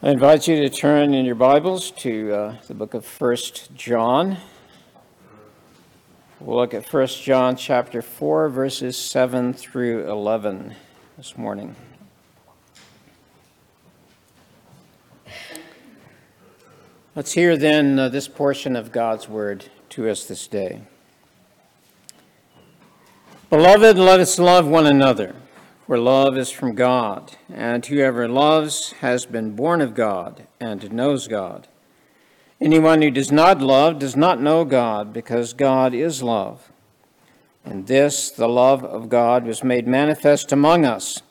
I invite you to turn in your Bibles to uh, the book of First John. We'll look at First John chapter 4, verses 7 through 11 this morning. Let's hear then uh, this portion of God's word to us this day. Beloved, let us love one another for love is from God, and whoever loves has been born of God and knows God. Anyone who does not love does not know God, because God is love. And this, the love of God, was made manifest among us,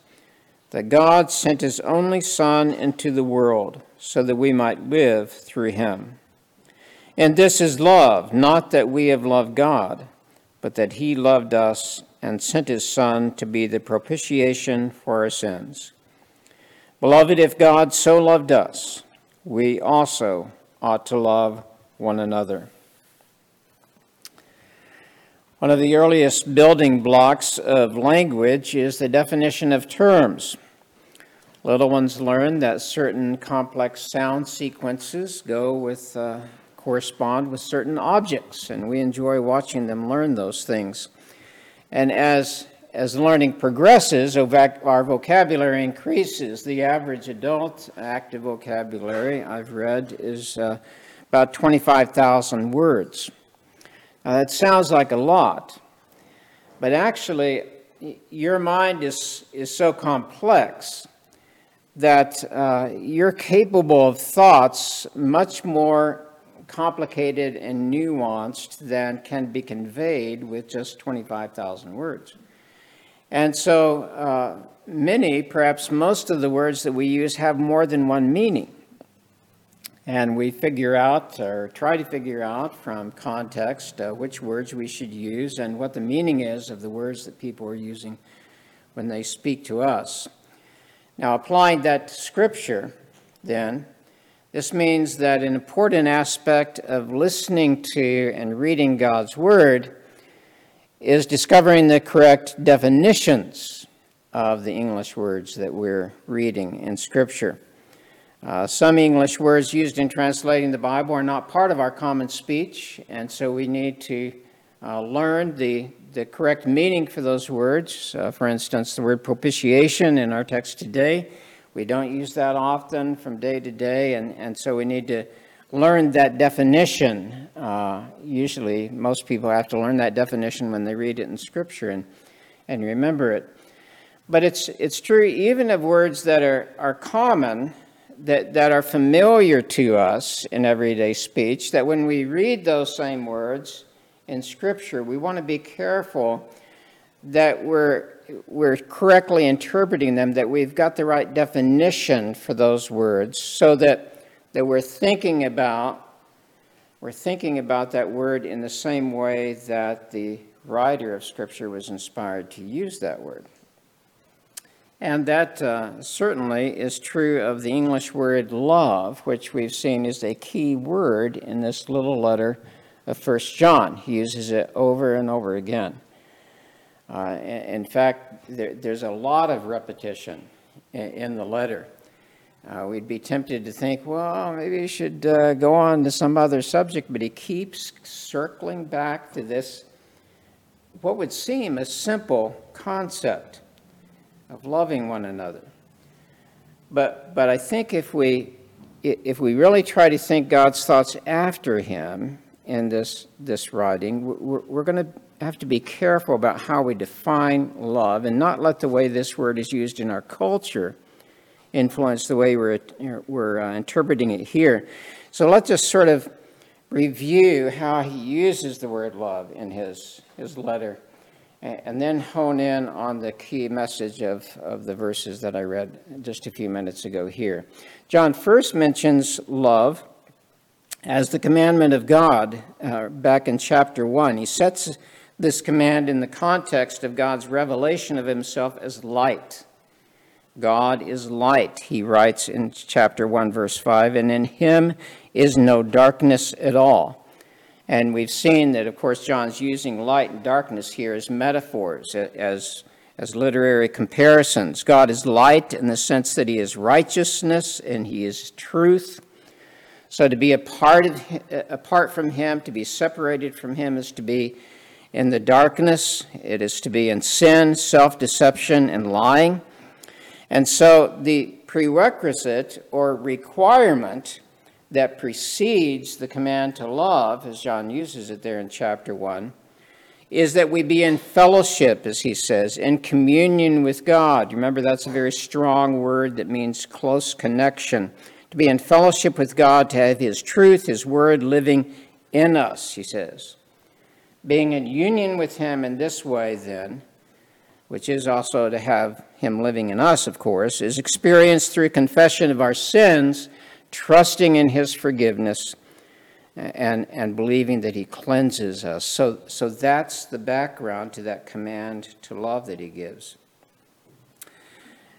that God sent his only Son into the world, so that we might live through him. And this is love, not that we have loved God, but that he loved us and sent his Son to be the propitiation for our sins. Beloved, if God so loved us, we also ought to love one another. One of the earliest building blocks of language is the definition of terms. Little ones learn that certain complex sound sequences go with, uh, correspond with certain objects, and we enjoy watching them learn those things. And as, as learning progresses, our vocabulary increases. The average adult active vocabulary I've read is uh, about 25,000 words. Now, that sounds like a lot, but actually, your mind is, is so complex that uh, you're capable of thoughts much more complicated and nuanced than can be conveyed with just 25,000 words. And so uh, many, perhaps most of the words that we use have more than one meaning. And we figure out, or try to figure out from context, uh, which words we should use and what the meaning is of the words that people are using when they speak to us. Now, applying that to Scripture, then, this means that an important aspect of listening to and reading God's Word is discovering the correct definitions of the English words that we're reading in Scripture. Uh, some English words used in translating the Bible are not part of our common speech, and so we need to uh, learn the, the correct meaning for those words. Uh, for instance, the word propitiation in our text today we don't use that often from day to day, and, and so we need to learn that definition. Uh, usually, most people have to learn that definition when they read it in Scripture and, and remember it. But it's, it's true even of words that are, are common, that, that are familiar to us in everyday speech, that when we read those same words in Scripture, we want to be careful that we're we're correctly interpreting them, that we've got the right definition for those words, so that, that we're thinking about we're thinking about that word in the same way that the writer of Scripture was inspired to use that word. And that uh, certainly is true of the English word love, which we've seen is a key word in this little letter of First John. He uses it over and over again. Uh, in fact, there, there's a lot of repetition in, in the letter. Uh, we'd be tempted to think, well, maybe he should uh, go on to some other subject, but he keeps circling back to this, what would seem a simple concept of loving one another. But, but I think if we, if we really try to think God's thoughts after him in this, this writing, we're, we're going to have to be careful about how we define love and not let the way this word is used in our culture influence the way we're, we're uh, interpreting it here. So let's just sort of review how he uses the word love in his, his letter and then hone in on the key message of, of the verses that I read just a few minutes ago here. John first mentions love as the commandment of God uh, back in chapter 1. He sets this command in the context of God's revelation of himself as light. God is light, he writes in chapter 1, verse 5, and in him is no darkness at all. And we've seen that, of course, John's using light and darkness here as metaphors, as, as literary comparisons. God is light in the sense that he is righteousness and he is truth. So to be apart, of, apart from him, to be separated from him, is to be in the darkness. It is to be in sin, self deception, and lying. And so the prerequisite or requirement that precedes the command to love, as John uses it there in chapter 1, is that we be in fellowship, as he says, in communion with God. Remember, that's a very strong word that means close connection. To be in fellowship with God, to have his truth, his word living in us, he says. Being in union with him in this way, then, which is also to have him living in us, of course, is experienced through confession of our sins, trusting in his forgiveness, and, and believing that he cleanses us. So, so that's the background to that command to love that he gives.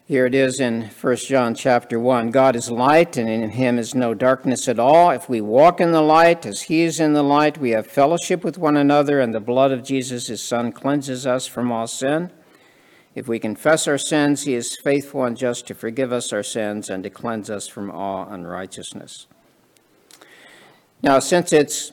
Here it is in 1 John chapter 1. God is light, and in him is no darkness at all. If we walk in the light as he is in the light, we have fellowship with one another, and the blood of Jesus, his Son, cleanses us from all sin. If we confess our sins, he is faithful and just to forgive us our sins and to cleanse us from all unrighteousness. Now, since it's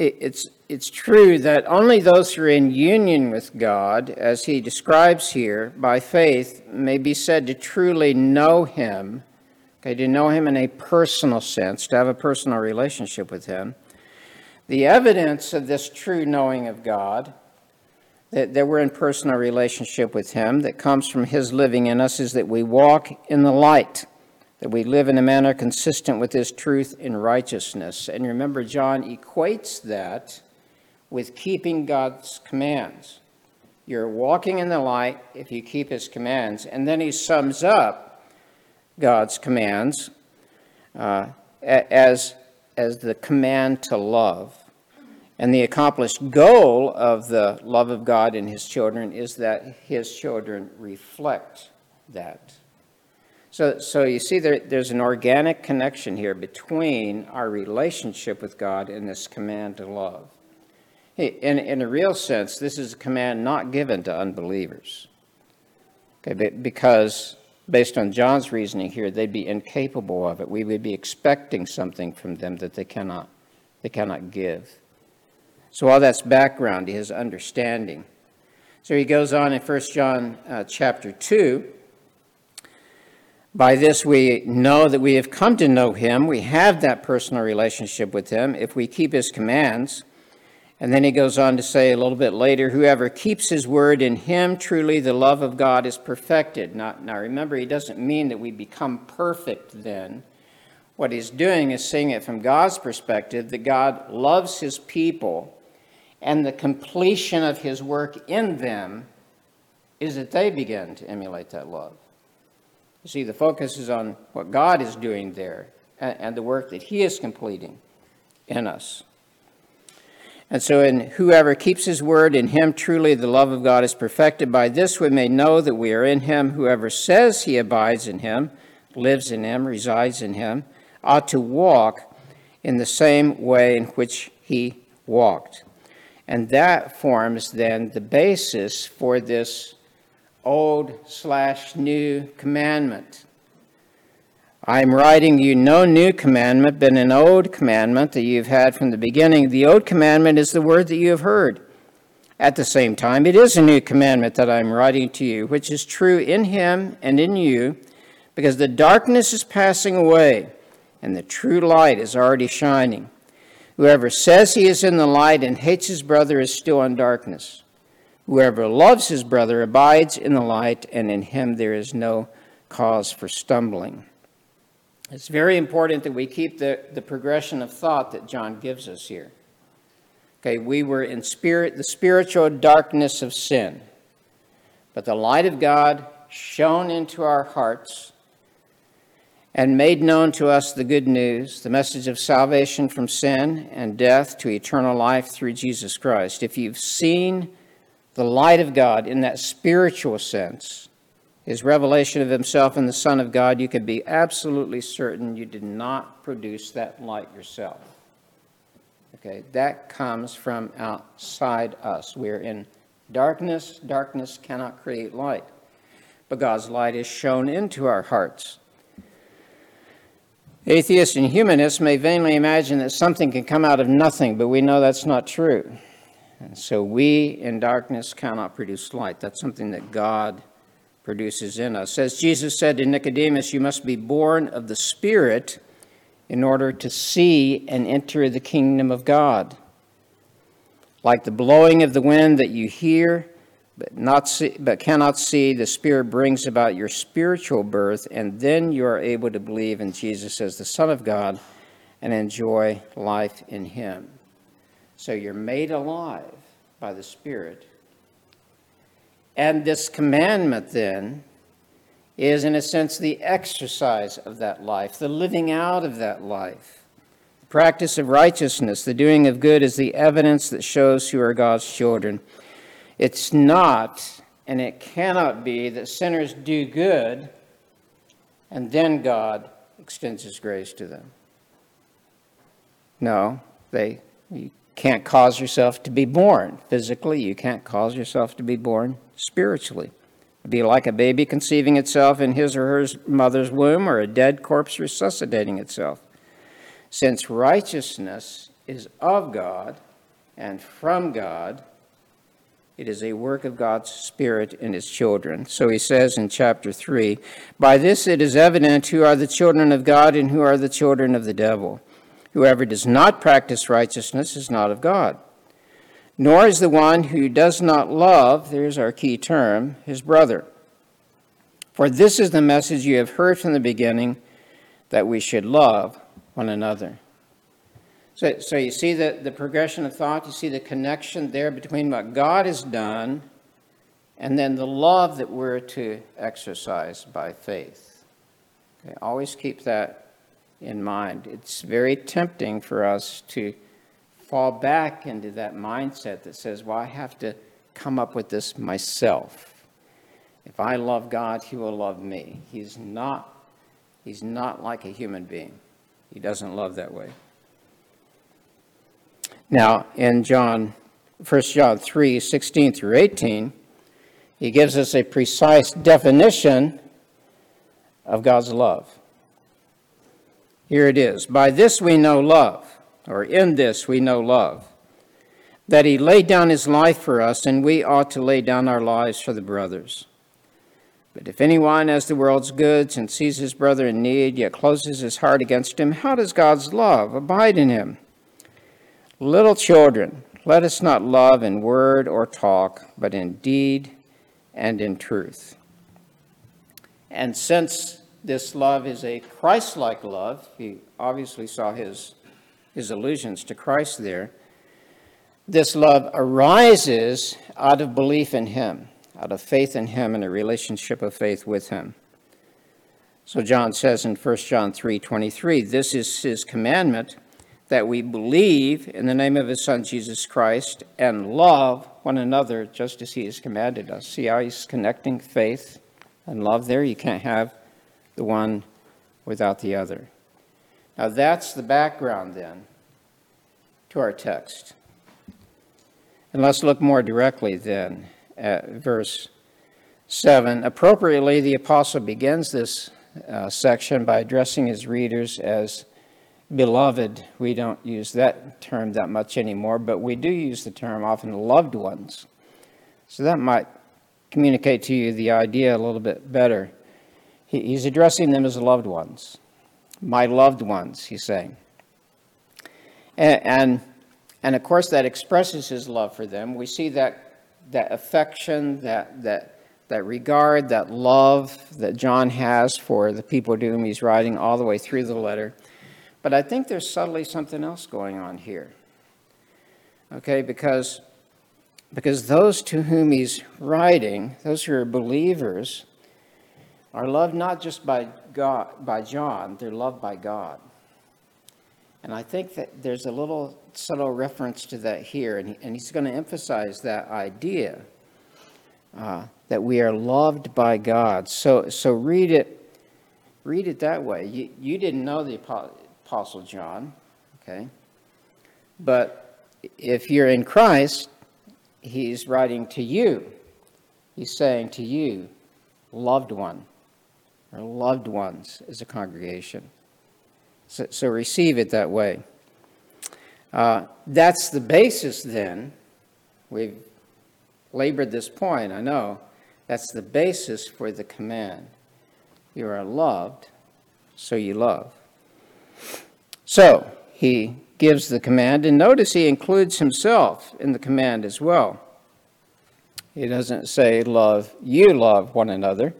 it's it's true that only those who are in union with God, as he describes here, by faith, may be said to truly know him, okay, to know him in a personal sense, to have a personal relationship with him. The evidence of this true knowing of God that, that we're in personal relationship with Him, that comes from His living in us, is that we walk in the light, that we live in a manner consistent with His truth in righteousness. And remember, John equates that with keeping God's commands. You're walking in the light if you keep His commands. And then he sums up God's commands uh, as, as the command to love. And the accomplished goal of the love of God in his children is that his children reflect that. So, so you see, there, there's an organic connection here between our relationship with God and this command to love. In, in a real sense, this is a command not given to unbelievers. Okay, because based on John's reasoning here, they'd be incapable of it. We would be expecting something from them that they cannot, they cannot give. So all that's background to his understanding. So he goes on in 1 John uh, chapter 2. By this we know that we have come to know him. We have that personal relationship with him if we keep his commands. And then he goes on to say a little bit later, whoever keeps his word in him, truly the love of God is perfected. Now, now remember, he doesn't mean that we become perfect then. What he's doing is seeing it from God's perspective that God loves his people and the completion of his work in them is that they begin to emulate that love. You see, the focus is on what God is doing there and, the work that he is completing in us. And so, in whoever keeps his word, in him truly the love of God is perfected. By this we may know that we are in him. Whoever says he abides in him, lives in him, resides in him, ought to walk in the same way in which he walked. And that forms then the basis for this old slash new commandment. I'm writing you no new commandment, but an old commandment that you've had from the beginning. The old commandment is the word that you have heard. At the same time, it is a new commandment that I'm writing to you, which is true in him and in you, because the darkness is passing away and the true light is already shining. Whoever says he is in the light and hates his brother is still in darkness. Whoever loves his brother abides in the light, and in him there is no cause for stumbling. It's very important that we keep the, the progression of thought that John gives us here. Okay, we were in spirit, the spiritual darkness of sin, but the light of God shone into our hearts and made known to us the good news, the message of salvation from sin and death to eternal life through Jesus Christ. If you've seen the light of God in that spiritual sense, his revelation of himself and the Son of God, you can be absolutely certain you did not produce that light yourself. Okay, that comes from outside us. We're in Darkness, darkness cannot create light, but God's light is shone into our hearts. Atheists and humanists may vainly imagine that something can come out of nothing, but we know that's not true. And so we in darkness cannot produce light. That's something that God produces in us. As Jesus said to Nicodemus, you must be born of the Spirit in order to see and enter the kingdom of God. Like the blowing of the wind that you hear but not see, but cannot see, the Spirit brings about your spiritual birth, and then you are able to believe in Jesus as the Son of God and enjoy life in Him. So you're made alive by the Spirit. And this commandment then is, in a sense, the exercise of that life, the living out of that life. The practice of righteousness, the doing of good, is the evidence that shows who are God's children. It's not, and it cannot be, that sinners do good and then God extends His grace to them. No, they, can't cause yourself to be born physically, you can't cause yourself to be born spiritually. It'd be like a baby conceiving itself in his or her mother's womb or a dead corpse resuscitating itself. Since righteousness is of God and from God, it is a work of God's Spirit in His children. So he says in chapter 3 By this it is evident who are the children of God and who are the children of the devil. Whoever does not practice righteousness is not of God, nor is the one who does not love, there's our key term, his brother. For this is the message you have heard from the beginning that we should love one another. So, so you see the, the progression of thought, you see the connection there between what God has done and then the love that we're to exercise by faith. Okay, always keep that in mind. It's very tempting for us to fall back into that mindset that says, well, I have to come up with this myself. If I love God, he will love me. He's not, he's not like a human being. He doesn't love that way. Now, in John, 1 John 3 16 through 18, he gives us a precise definition of God's love. Here it is By this we know love, or in this we know love, that he laid down his life for us, and we ought to lay down our lives for the brothers. But if anyone has the world's goods and sees his brother in need, yet closes his heart against him, how does God's love abide in him? Little children, let us not love in word or talk, but in deed and in truth. And since this love is a Christ like love, he obviously saw his, his allusions to Christ there. This love arises out of belief in him, out of faith in him, and a relationship of faith with him. So John says in 1 John 3:23, this is his commandment that we believe in the name of his son Jesus Christ and love one another just as he has commanded us. See how he's connecting faith and love there? You can't have the one without the other. Now that's the background then to our text. And let's look more directly then at verse 7. Appropriately, the apostle begins this uh, section by addressing his readers as beloved. We don't use that term that much anymore, but we do use the term often loved ones. So that might communicate to you the idea a little bit better. He's addressing them as loved ones. My loved ones, he's saying. And, and, and of course, that expresses his love for them. We see that, that affection, that, that, that regard, that love that John has for the people to whom he's writing all the way through the letter. But I think there's subtly something else going on here. Okay, because, because those to whom he's writing, those who are believers, are loved not just by God, by John, they're loved by God. And I think that there's a little subtle reference to that here, and, he, and he's going to emphasize that idea uh, that we are loved by God. So, so read it, read it that way. You, you didn't know the Apostle John, okay? But if you're in Christ, he's writing to you. He's saying to you, loved one, or loved ones as a congregation. So, so receive it that way. Uh, that's the basis then. We've labored this point, I know. That's the basis for the command. You are loved, so you love. So, he gives the command, and notice he includes himself in the command as well. He doesn't say, Love, you love one another,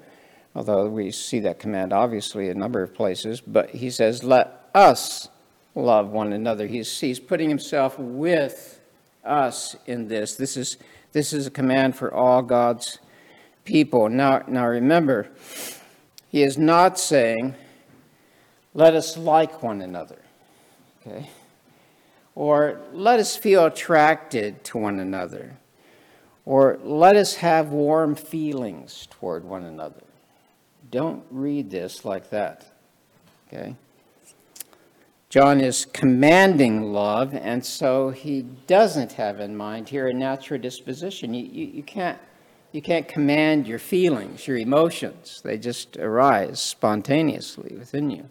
although we see that command obviously a number of places, but he says, Let us love one another. He's, he's putting himself with us in this. This is, this is a command for all God's people. Now, now remember, he is not saying, let us like one another. Okay? Or let us feel attracted to one another. Or let us have warm feelings toward one another. Don't read this like that. Okay? John is commanding love, and so he doesn't have in mind here a natural disposition. You, you, you, can't, you can't command your feelings, your emotions, they just arise spontaneously within you.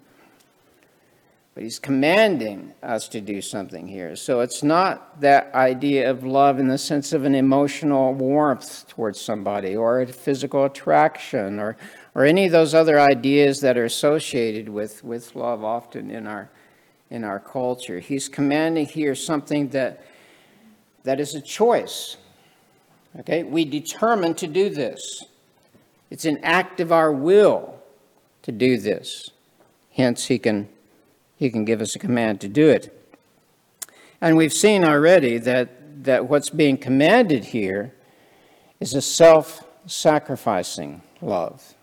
But he's commanding us to do something here. So it's not that idea of love in the sense of an emotional warmth towards somebody or a physical attraction or, or any of those other ideas that are associated with, with love often in our in our culture. He's commanding here something that, that is a choice. Okay? We determine to do this. It's an act of our will to do this. Hence, he can, he can give us a command to do it. And we've seen already that, that what's being commanded here is a self sacrificing love.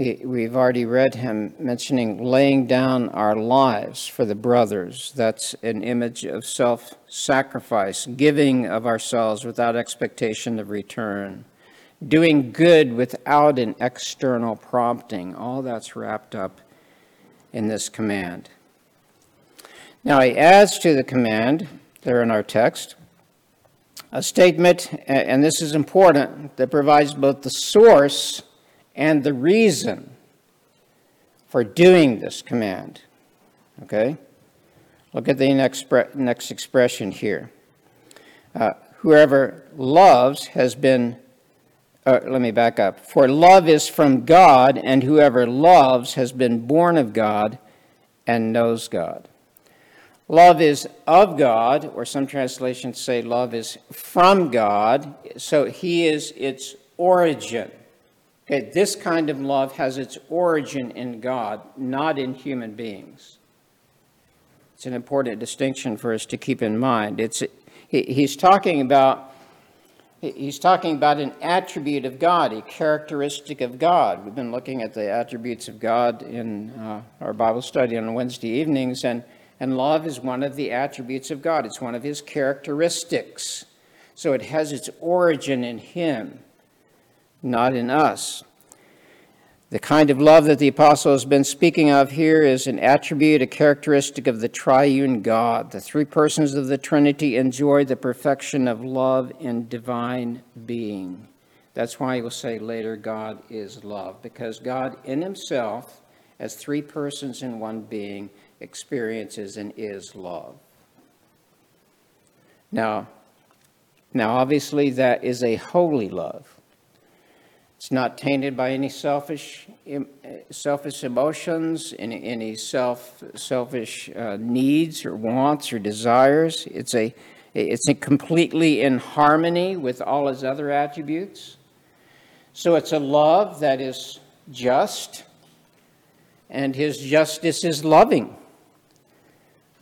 We've already read him mentioning laying down our lives for the brothers. That's an image of self sacrifice, giving of ourselves without expectation of return, doing good without an external prompting. All that's wrapped up in this command. Now, he adds to the command, there in our text, a statement, and this is important, that provides both the source and the reason for doing this command. Okay? Look at the next, next expression here. Uh, whoever loves has been, uh, let me back up. For love is from God, and whoever loves has been born of God and knows God. Love is of God, or some translations say love is from God, so He is its origin. This kind of love has its origin in God, not in human beings. It's an important distinction for us to keep in mind. It's, he's talking about he's talking about an attribute of God, a characteristic of God. We've been looking at the attributes of God in uh, our Bible study on Wednesday evenings, and, and love is one of the attributes of God. It's one of his characteristics. So it has its origin in him not in us. The kind of love that the apostle has been speaking of here is an attribute, a characteristic of the triune God. The three persons of the Trinity enjoy the perfection of love in divine being. That's why he will say later, God is love, because God in himself, as three persons in one being, experiences and is love. Now, now obviously that is a holy love. It's not tainted by any selfish, selfish emotions, any, any self, selfish uh, needs or wants or desires. It's, a, it's a completely in harmony with all his other attributes. So it's a love that is just, and his justice is loving.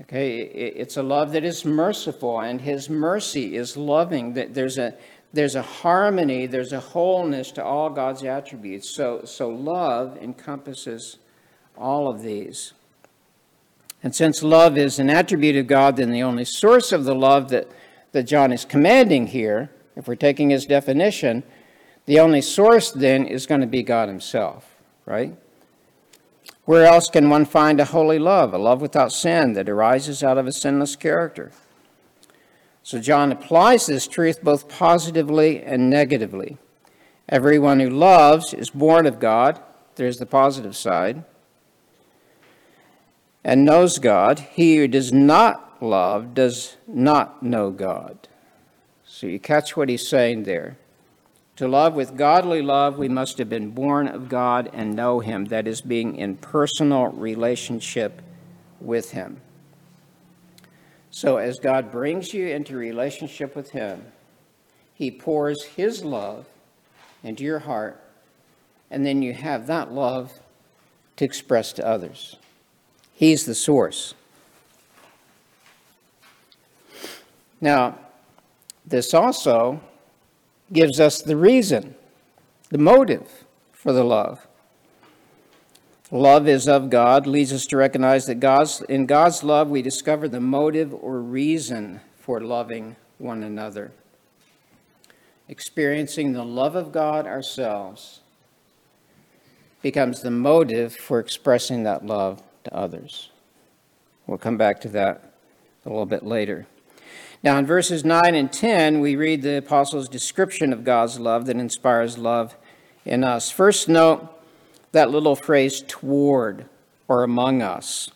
Okay, it's a love that is merciful, and his mercy is loving. There's a there's a harmony, there's a wholeness to all God's attributes. So, so love encompasses all of these. And since love is an attribute of God, then the only source of the love that, that John is commanding here, if we're taking his definition, the only source then is going to be God himself, right? Where else can one find a holy love, a love without sin that arises out of a sinless character? So John applies this truth both positively and negatively. Everyone who loves is born of God. There's the positive side. And knows God. He who does not love does not know God. So you catch what he's saying there. To love with godly love, we must have been born of God and know Him. That is, being in personal relationship with Him. So, as God brings you into relationship with Him, He pours His love into your heart, and then you have that love to express to others. He's the source. Now, this also gives us the reason, the motive for the love. Love is of God, leads us to recognize that God's, in God's love we discover the motive or reason for loving one another. Experiencing the love of God ourselves becomes the motive for expressing that love to others. We'll come back to that a little bit later. Now, in verses 9 and 10, we read the apostle's description of God's love that inspires love in us. First, note that little phrase, toward or among us.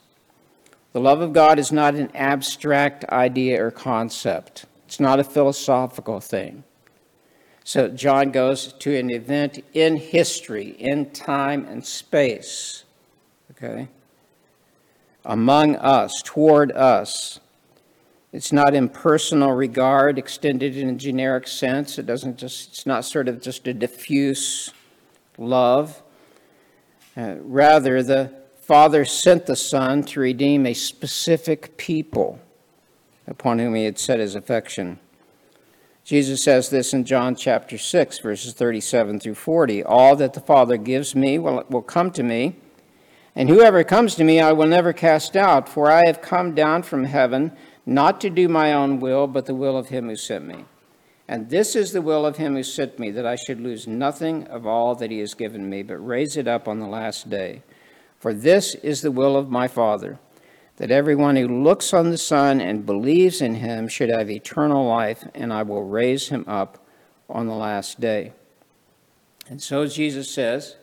The love of God is not an abstract idea or concept, it's not a philosophical thing. So, John goes to an event in history, in time and space. Okay? Among us, toward us. It's not impersonal regard extended in a generic sense. It doesn't just, it's not sort of just a diffuse love. Uh, rather, the Father sent the Son to redeem a specific people upon whom he had set his affection. Jesus says this in John chapter 6, verses 37 through 40. All that the Father gives me will, will come to me, and whoever comes to me I will never cast out, for I have come down from heaven not to do my own will, but the will of him who sent me. And this is the will of him who sent me, that I should lose nothing of all that he has given me, but raise it up on the last day. For this is the will of my Father, that everyone who looks on the Son and believes in him should have eternal life, and I will raise him up on the last day. And so Jesus says,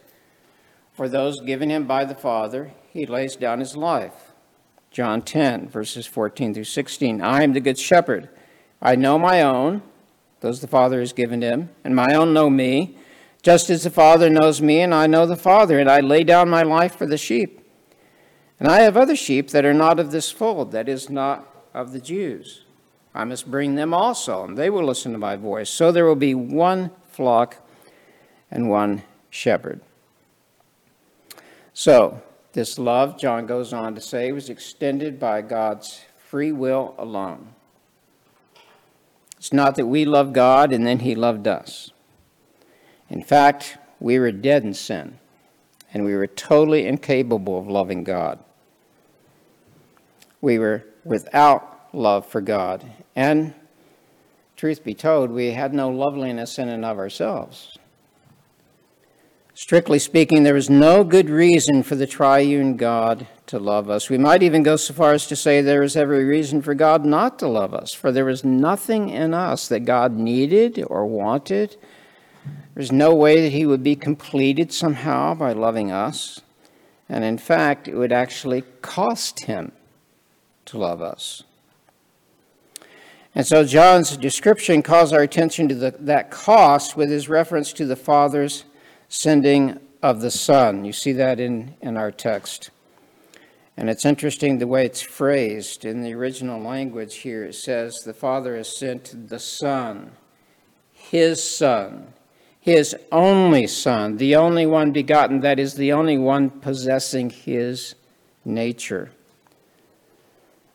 For those given him by the Father, he lays down his life John 10, verses 14 through 16. I am the good shepherd. I know my own, those the Father has given him, and my own know me, just as the Father knows me, and I know the Father, and I lay down my life for the sheep. And I have other sheep that are not of this fold, that is, not of the Jews. I must bring them also, and they will listen to my voice. So there will be one flock and one shepherd. So, this love, John goes on to say, was extended by God's free will alone. It's not that we love God and then He loved us. In fact, we were dead in sin, and we were totally incapable of loving God. We were without love for God, and truth be told, we had no loveliness in and of ourselves. Strictly speaking, there is no good reason for the triune God to love us. We might even go so far as to say there is every reason for God not to love us, for there is nothing in us that God needed or wanted. There's no way that He would be completed somehow by loving us. And in fact, it would actually cost Him to love us. And so John's description calls our attention to the, that cost with his reference to the Father's sending of the Son. You see that in, in our text. And it's interesting the way it's phrased. In the original language here, it says, The Father has sent the Son, His Son, His only Son, the only one begotten, that is, the only one possessing His nature.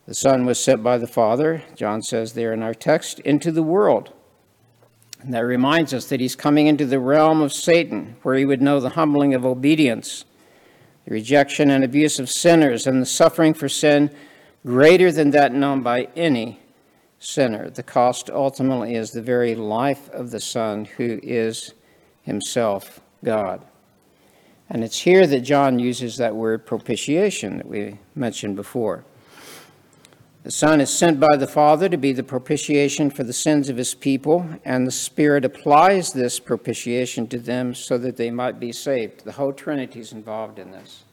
The Son was sent by the Father, John says there in our text, into the world and that reminds us that he's coming into the realm of Satan, where he would know the humbling of obedience, the rejection and abuse of sinners, and the suffering for sin greater than that known by any sinner. The cost ultimately is the very life of the Son, who is himself God. And it's here that John uses that word propitiation that we mentioned before. The Son is sent by the Father to be the propitiation for the sins of his people, and the Spirit applies this propitiation to them so that they might be saved. The whole Trinity is involved in this.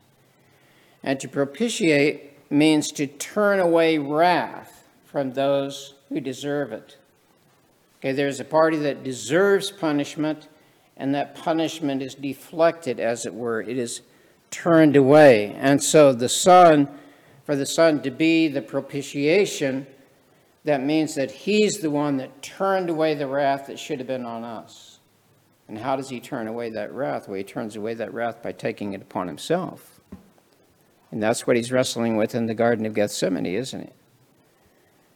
And to propitiate means to turn away wrath from those who deserve it. Okay, there's a party that deserves punishment, and that punishment is deflected, as it were. It is turned away. And so the Son for the Son to be the propitiation, that means that He's the one that turned away the wrath that should have been on us. And how does He turn away that wrath? Well, He turns away that wrath by taking it upon Himself. And that's what He's wrestling with in the Garden of Gethsemane, isn't it?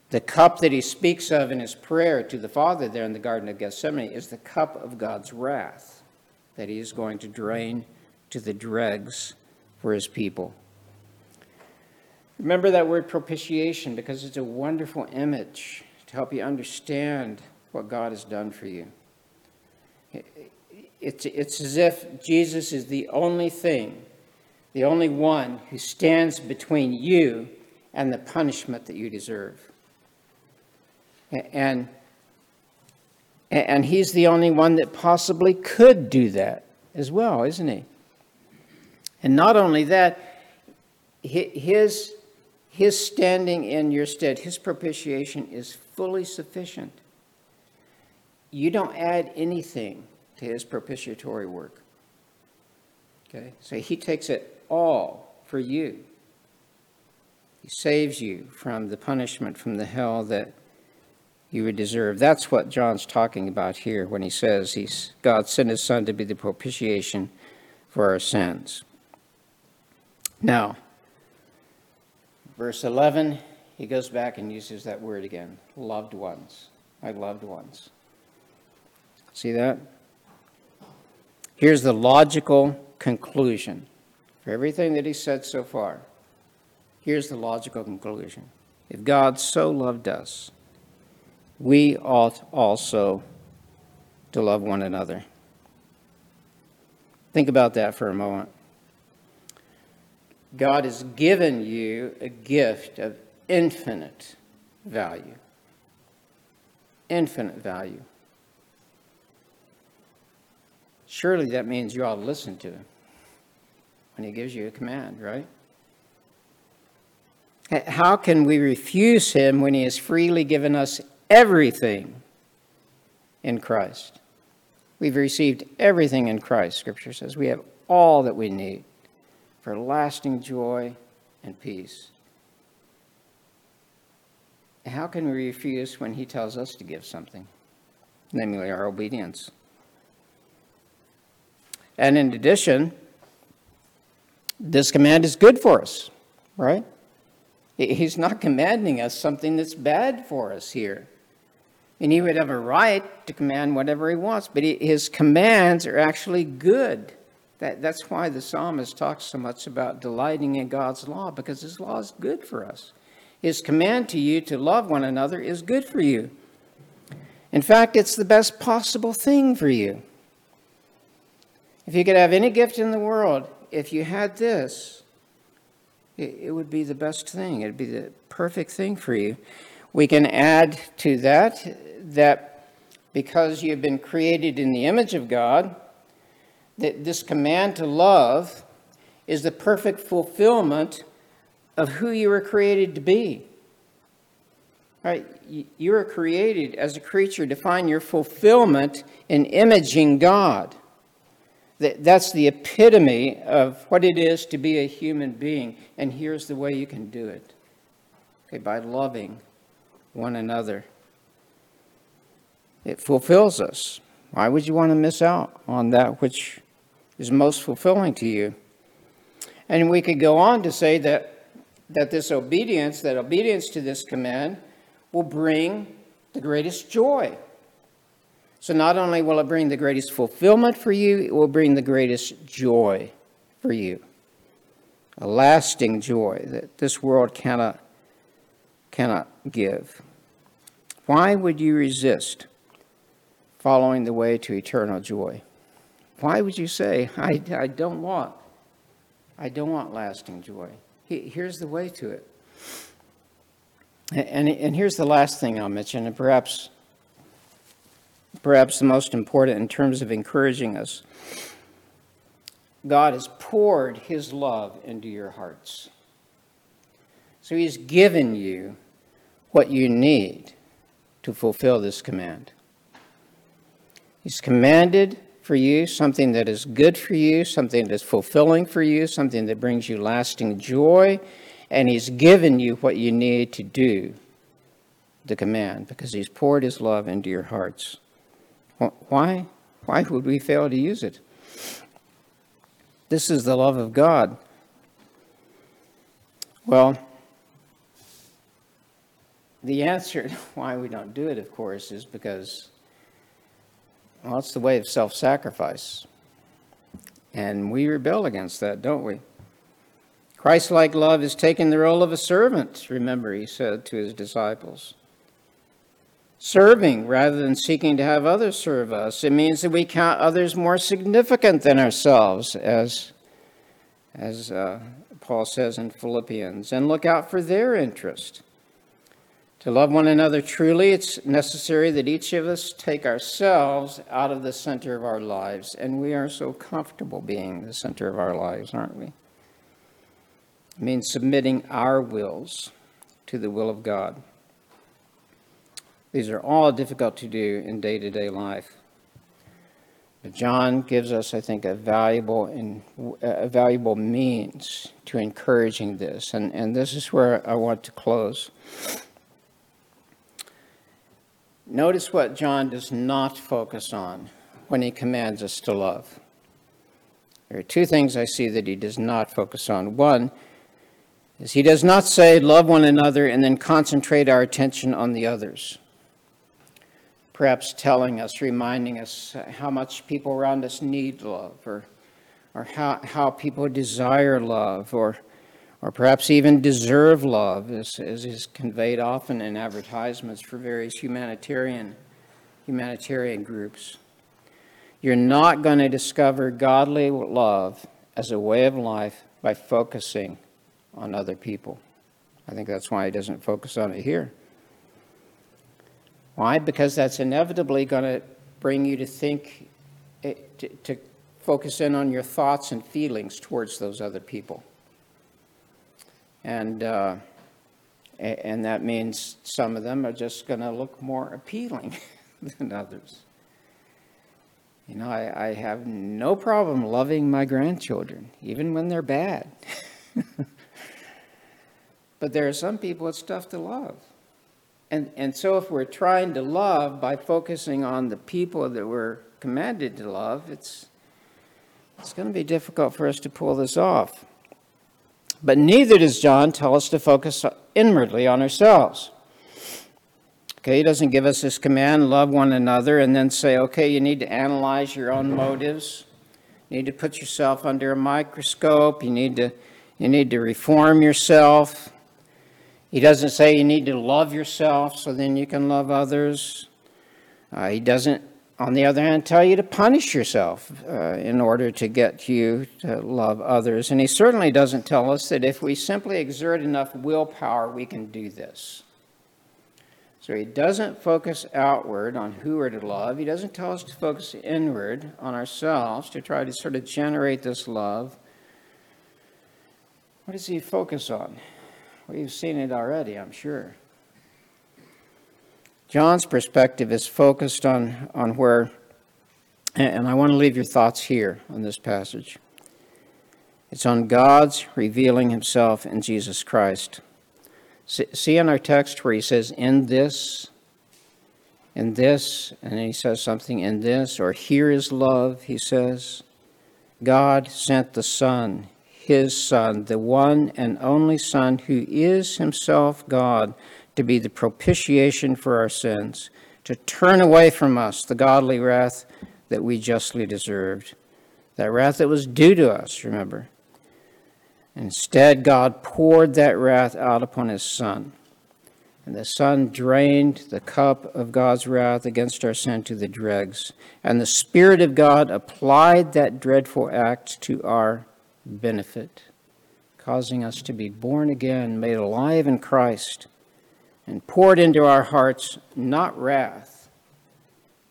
The cup that He speaks of in His prayer to the Father there in the Garden of Gethsemane is the cup of God's wrath that He is going to drain to the dregs for His people. Remember that word propitiation because it's a wonderful image to help you understand what God has done for you. It's, it's as if Jesus is the only thing, the only one who stands between you and the punishment that you deserve. And, and he's the only one that possibly could do that as well, isn't he? And not only that, his his standing in your stead, his propitiation is fully sufficient. You don't add anything to his propitiatory work. Okay? So he takes it all for you. He saves you from the punishment, from the hell that you would deserve. That's what John's talking about here when he says he's, God sent his son to be the propitiation for our sins. Now, Verse 11, he goes back and uses that word again loved ones. My loved ones. See that? Here's the logical conclusion for everything that he said so far. Here's the logical conclusion. If God so loved us, we ought also to love one another. Think about that for a moment. God has given you a gift of infinite value. Infinite value. Surely that means you ought to listen to him when he gives you a command, right? How can we refuse him when he has freely given us everything in Christ? We've received everything in Christ, Scripture says. We have all that we need for lasting joy and peace. How can we refuse when He tells us to give something, namely our obedience? And in addition, this command is good for us, right? He's not commanding us something that's bad for us here. And he would have a right to command whatever he wants, but his commands are actually good. That, that's why the psalmist talks so much about delighting in God's law, because his law is good for us. His command to you to love one another is good for you. In fact, it's the best possible thing for you. If you could have any gift in the world, if you had this, it, it would be the best thing. It'd be the perfect thing for you. We can add to that that because you've been created in the image of God, that this command to love is the perfect fulfillment of who you were created to be. Right? You were created as a creature to find your fulfillment in imaging God. That's the epitome of what it is to be a human being. And here's the way you can do it okay, by loving one another. It fulfills us. Why would you want to miss out on that which is most fulfilling to you. And we could go on to say that, that this obedience, that obedience to this command, will bring the greatest joy. So not only will it bring the greatest fulfillment for you, it will bring the greatest joy for you. A lasting joy that this world cannot, cannot give. Why would you resist following the way to eternal joy? Why would you say, I, I don't want, I don't want lasting joy? Here's the way to it. And, and here's the last thing I'll mention, and perhaps, perhaps the most important in terms of encouraging us. God has poured his love into your hearts. So he's given you what you need to fulfill this command. He's commanded for you something that is good for you, something that is fulfilling for you, something that brings you lasting joy, and he's given you what you need to do the command because he's poured his love into your hearts. Why? Why would we fail to use it? This is the love of God. Well, the answer why we don't do it, of course, is because, well, it's the way of self sacrifice. And we rebel against that, don't we? Christ like love is taking the role of a servant, remember, he said to his disciples. Serving rather than seeking to have others serve us. It means that we count others more significant than ourselves, as, as uh, Paul says in Philippians, and look out for their interest. To love one another truly, it's necessary that each of us take ourselves out of the center of our lives. And we are so comfortable being the center of our lives, aren't we? It means submitting our wills to the will of God. These are all difficult to do in day to day life. But John gives us, I think, a valuable, in, a valuable means to encouraging this. And, and this is where I want to close. Notice what John does not focus on when he commands us to love. There are two things I see that he does not focus on. One is he does not say, love one another, and then concentrate our attention on the others. Perhaps telling us, reminding us how much people around us need love, or, or how, how people desire love, or or perhaps even deserve love, as, as is conveyed often in advertisements for various humanitarian, humanitarian groups. You're not going to discover godly love as a way of life by focusing on other people. I think that's why he doesn't focus on it here. Why? Because that's inevitably going to bring you to think, eh, to, to focus in on your thoughts and feelings towards those other people. And, uh, and that means some of them are just going to look more appealing than others. You know, I, I have no problem loving my grandchildren, even when they're bad. but there are some people it's tough to love. And, and so if we're trying to love by focusing on the people that we're commanded to love, it's, it's going to be difficult for us to pull this off. But neither does John tell us to focus inwardly on ourselves. Okay, he doesn't give us this command, love one another, and then say, okay, you need to analyze your own motives. You need to put yourself under a microscope. You need to, you need to reform yourself. He doesn't say you need to love yourself so then you can love others. Uh, he doesn't on the other hand, tell you to punish yourself uh, in order to get you to love others. And he certainly doesn't tell us that if we simply exert enough willpower, we can do this. So he doesn't focus outward on who we're to love. He doesn't tell us to focus inward on ourselves to try to sort of generate this love. What does he focus on? We've seen it already, I'm sure. John's perspective is focused on, on where, and I want to leave your thoughts here on this passage. It's on God's revealing himself in Jesus Christ. See in our text where he says, in this, in this, and he says something in this, or here is love, he says. God sent the Son, his Son, the one and only Son who is himself God to be the propitiation for our sins, to turn away from us the godly wrath that we justly deserved, that wrath that was due to us, remember. Instead, God poured that wrath out upon his Son. And the Son drained the cup of God's wrath against our sin to the dregs. And the Spirit of God applied that dreadful act to our benefit, causing us to be born again, made alive in Christ and poured into our hearts not wrath,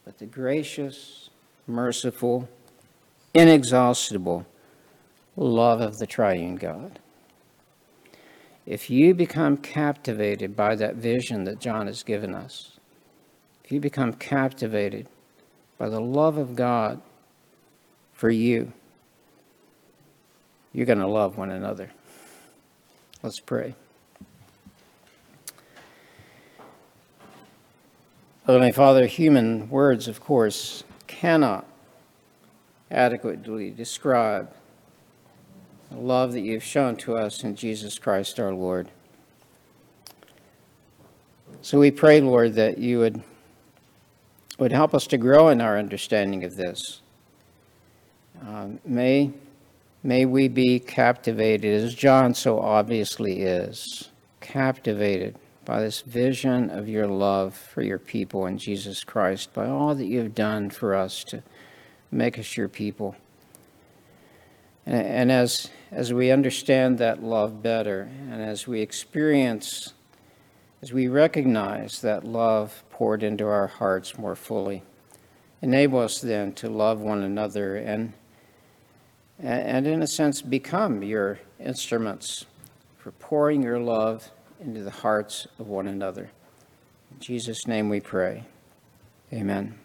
but the gracious, merciful, inexhaustible love of the triune God. If you become captivated by that vision that John has given us, if you become captivated by the love of God for you, you're going to love one another. Let's pray. Heavenly Father, human words, of course, cannot adequately describe the love that you've shown to us in Jesus Christ our Lord. So we pray, Lord, that you would, would help us to grow in our understanding of this. Um, may, may we be captivated, as John so obviously is, captivated by this vision of your love for your people in Jesus Christ, by all that you have done for us to make us your people. And, and as, as we understand that love better, and as we experience, as we recognize that love poured into our hearts more fully, enable us then to love one another and, and in a sense, become your instruments for pouring your love into the hearts of one another. In Jesus' name we pray. Amen.